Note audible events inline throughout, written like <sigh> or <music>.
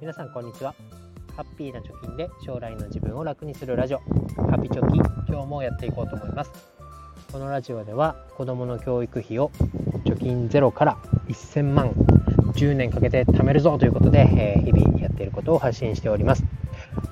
皆さんこんにちは。ハッピーな貯金で将来の自分を楽にするラジオ。ハピチョキ今日もやっていこうと思います。このラジオでは子供の教育費を貯金ゼロから1000万10年かけて貯めるぞということで、え、日々やっていることを発信しております、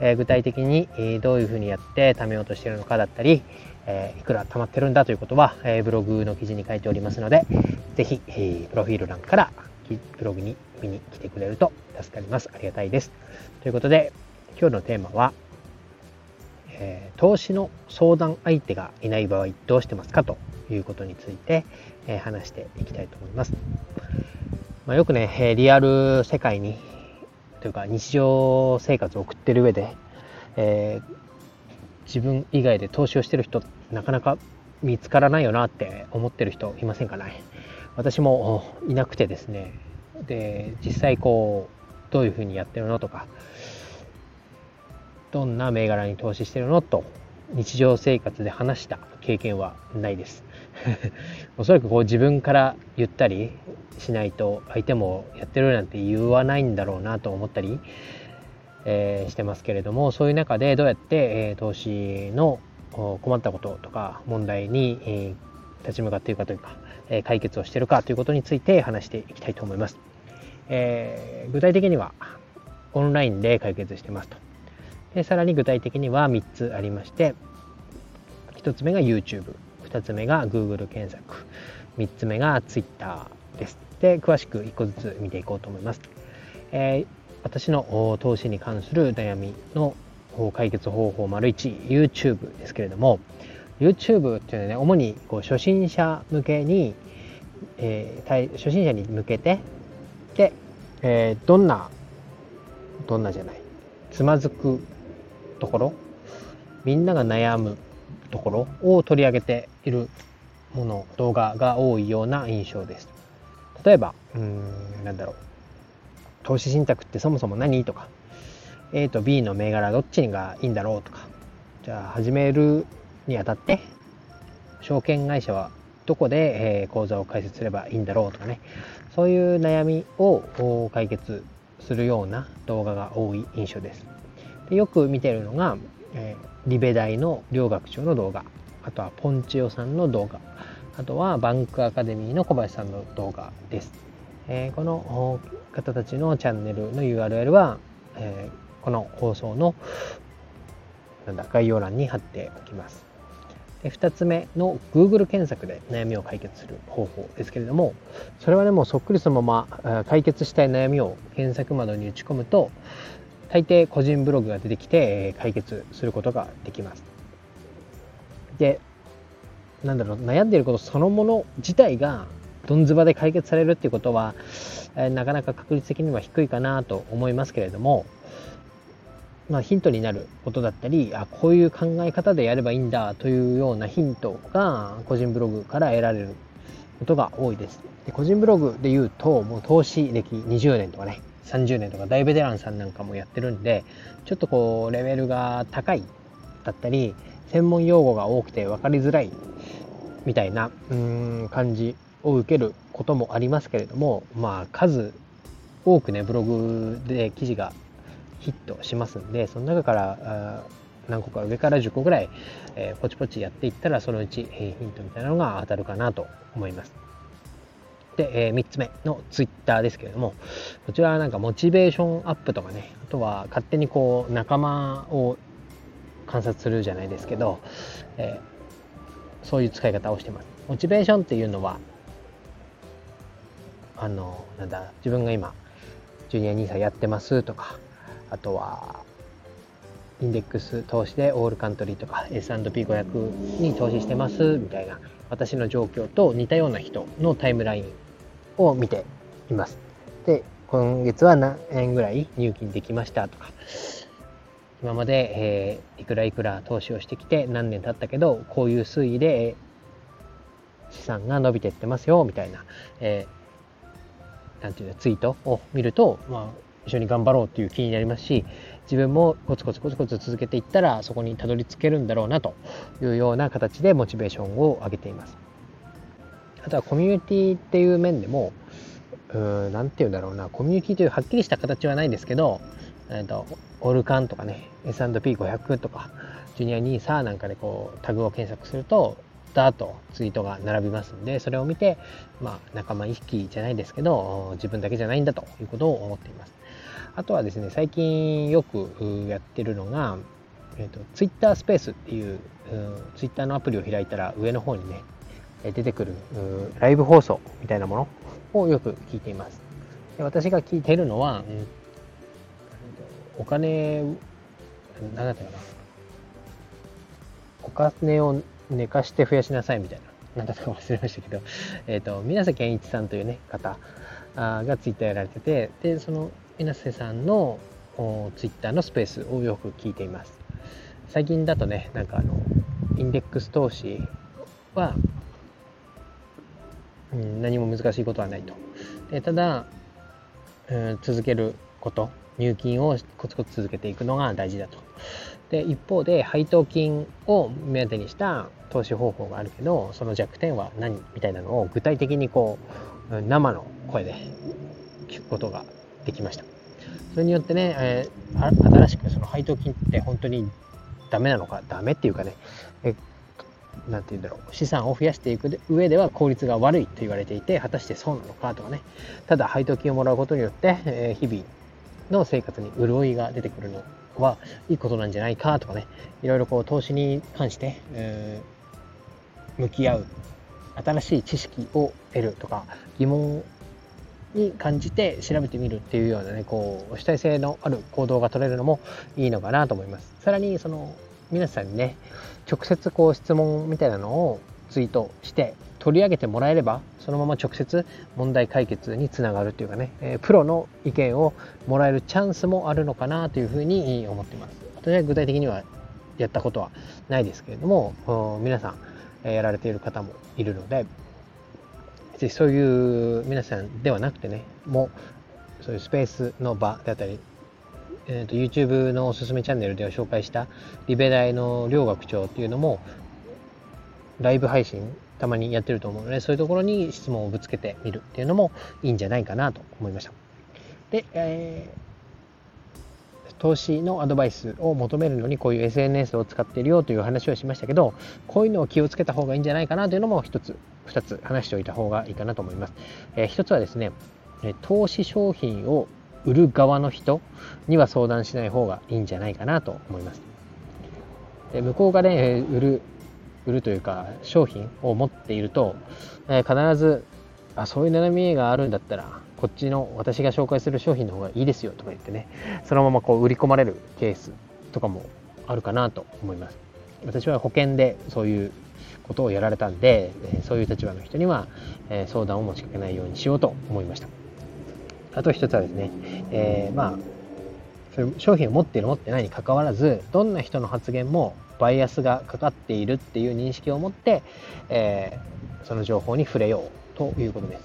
え、具体的に、え、どういうふうにやって貯めようとしているのかだったり、えいくら貯まってるんだということは、えブログの記事に書いておりますので是非、えプロフィール欄からブログに見に来てくれると助かります。ありがたいです。ということで、今日のテーマは、えー、投資の相談相手がいない場合どうしてますか？ということについて、えー、話していきたいと思います。まあ、よくね、リアル世界にというか日常生活を送ってる上で、え、自分以外で投資をしてる人なかなか見つからないよなって思ってる人いませんかね？私もいなくてですねで実際こうどういうふうにやってるのとかどんな銘柄に投資してるのと日常生活で話した経験はないです <laughs> おそらくこう自分から言ったりしないと相手もやってるなんて言わないんだろうなと思ったり、えー、してますけれどもそういう中でどうやって、えー、投資の困ったこととか問題に、えー、立ち向かっているかというか、え解決をしているかということについて話していきたいと思います。えー、具体的にはオンラインで解決してますと。でさらに具体的には3つありまして1つ目が YouTube、2つ目が Google 検索、3つ目が Twitter です。で詳しく1個ずつ見ていこうと思います。えー、私の投資に関する悩みの解決方法丸1 YouTube ですけれども YouTube っていうのはね主にこう初心者向けに、えー、初心者に向けてで、えー、どんなどんなじゃない。つまずくところ。みんなが悩むところを取り上げているもの動画が多いような印象です。例えばうんなんだろう。投資信託ってそもそも何とか。A と B の銘柄どっちがいいんだろうとか。じゃあ始めるにあたって証券会社はどこで、え口座を開設すればいいんだろうとかね。そういう悩みを解決するような動画が多い印象です。でよく見てるのが、えー、リベ大の両学長の動画。あとはポンチオさんの動画。あとはバンクアカデミーの小林さんの動画です、えー、この方たちのチャンネルの URL は、えーこの放送のなんだ概要欄に貼っておきます。2つ目の Google 検索で悩みを解決する方法ですけれどもそれはねもうそっくりそのまま解決したい悩みを検索窓に打ち込むと大抵個人ブログが出てきて解決することができます。でなんだろう悩んでいることそのもの自体がどんずばで解決されるっていうことはなかなか確率的には低いかなと思いますけれどもまあ、ヒントになることだったりあこういう考え方でやればいいんだというようなヒントが個人ブログから得られることが多いです。で個人ブログで言うともう投資歴20年とかね30年とか大ベテランさんなんかもやってるんでちょっとこうレベルが高いだったり専門用語が多くて分かりづらいみたいなうん感じを受けることもありますけれどもまあ数多くねブログで記事がヒットしますんでその中から何個か上から10個ぐらい、えー、ポチポチやっていったらそのうち、えー、ヒントみたいなのが当たるかなと思います。で、えー、3つ目の Twitter ですけれどもこちらはなんかモチベーションアップとかねあとは勝手にこう仲間を観察するじゃないですけど、えー、そういう使い方をしてます。モチベーションっていうのはあのなんだ自分が今ジュニア NISA やってますとかあとはインデックス投資でオールカントリーとか S&P500 に投資してますみたいな私の状況と似たような人のタイムラインを見ています。で、今月は何円ぐらい入金できましたとか、今まで、えー、いくらいくら投資をしてきて何年経ったけど、こういう推移で資産が伸びてってますよみたいな、えー、なんていうの、ツイートを見ると、まあ、一緒に頑張ろうっていう気になりますし自分もコツコツコツコツ続けていったらそこにたどり着けるんだろうなというような形でモチベーションを上げています。あとはコミュニティっていう面でも何て言うんだろうな。コミュニティというはっきりした形はないですけどえーと、オルカンとかね S&P500 とかジュニアニーサーなんかでこうタグを検索するとダーとツイートが並びますんでそれを見て、まあ、仲間意識じゃないですけど自分だけじゃないんだということを思っています。あとはですね最近よくやってるのが、えーと、と Twitter スペースっていう、うん、Twitter のアプリを開いたら上の方にね出てくるライブ放送みたいなものをよく聞いています。で私が聞いてるのは、うん、お金何だったかな。お金を寝かして増やしなさいみたいな。何だったか忘れましたけど、えっ、ー、と水瀬健一さんというね方がツイッターやられててでその水瀬さんのツイッターのスペースをよく聞いています最近だとねなんかあのインデックス投資はうん、何も難しいことはないと。でただ、うん、続けること、入金をコツコツ続けていくのが大事だと。で一方で配当金を目当てにした投資方法があるけどその弱点は何みたいなのを具体的にこう生の声で聞くことができました。それによってね、えー、新しくその配当金って本当にダメなのか？ダメっていうかねえ何て言うんだろう？資産を増やしていく上では効率が悪いと言われていて果たしてそうなのかとかね。ただ配当金をもらうことによって、え日々の生活に潤いが出てくるのはいいことなんじゃないかとかね。いろいろこう投資に関して、えー、向き合う新しい知識を得るとか疑問に感じて調べてみるっていうようなねこう主体性のある行動が取れるのもいいのかなと思いますさらにその皆さんにね直接こう質問みたいなのをツイートして取り上げてもらえればそのまま直接問題解決につながるというかね、えプロの意見をもらえるチャンスもあるのかなというふうに思っています。私は具体的にはやったことはないですけれども皆さんやられている方もいるのでぜひそういう皆さんではなくてねもうそういうスペースの場であったりえーと、YouTube のおすすめチャンネルでは紹介したリベ大の両学長っていうのもライブ配信たまにやってると思うのでそういうところに質問をぶつけてみるっていうのもいいんじゃないかなと思いました。で、えー、投資のアドバイスを求めるのにこういう SNS を使っているよという話をしましたけどこういうのを気をつけた方がいいんじゃないかなというのも一つ二つ話しておいた方がいいかなと思います。えー、一つはですね投資商品を売る側の人には相談しない方がいいんじゃないかなと思います。で向こうがね、売る、売るというか商品を持っていると、えー、必ずあそういう斜めがあるんだったらこっちの私が紹介する商品の方がいいですよとか言ってねそのままこう売り込まれるケースとかもあるかなと思います私は保険でそういうことをやられたんでそういう立場の人には相談を持ちかけないようにしようと思いましたあと一つはですね、えー、まあ商品を持っている持ってないにかかわらずどんな人の発言もバイアスがかかっているっていう認識を持って、えー、その情報に触れようということです。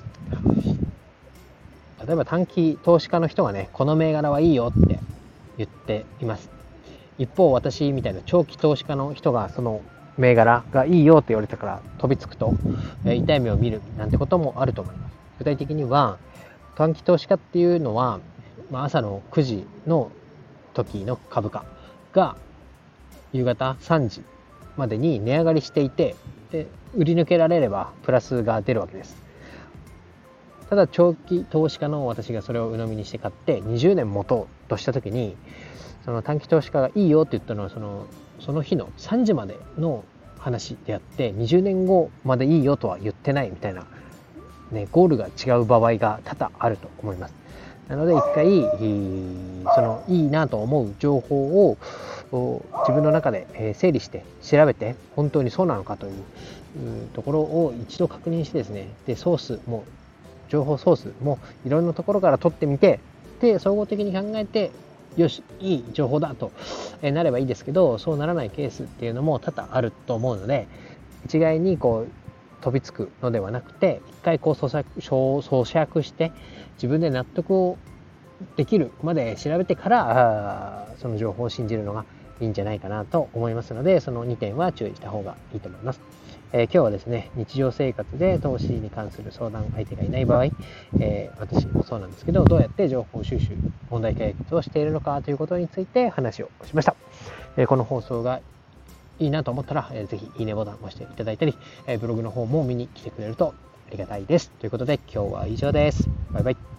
例えば短期投資家の人がねこの銘柄はいいよって言っています。一方私みたいな長期投資家の人がその銘柄がいいよって言われたから飛びつくと、え、痛い目を見るなんてこともあると思います。具体的には短期投資家っていうのは、まあ、朝の9時の時の株価が夕方3時までに値上がりしていてで売り抜けられればプラスが出るわけですただ長期投資家の私がそれを鵜呑みにして買って20年持とうとした時にその短期投資家がいいよって言ったのはそのその日の3時までの話であって20年後までいいよとは言ってないみたいなね、ゴールが違う場合が多々あると思います。なので一回、そのいいなと思う情報を自分の中で整理して調べて本当にそうなのかというところを一度確認してですね、で、ソースも、情報ソースもいろんなところから取ってみて、で、総合的に考えて、よし、いい情報だとなればいいですけど、そうならないケースっていうのも多々あると思うので、一概にこう飛びつくのではなくて一回こう咀嚼して自分で納得をできるまで調べてからその情報を信じるのがいいんじゃないかなと思いますのでその2点は注意した方がいいと思います。えー、今日はですね、日常生活で投資に関する相談相手がいない場合、えー、私もそうなんですけど、どうやって情報収集、問題解決をしているのかということについて話をしました。えこの放送がいいなと思ったら、えー、ぜひいいねボタンを押していただいたり、えブログの方も見に来てくれるとありがたいです。ということで今日は以上です。バイバイ。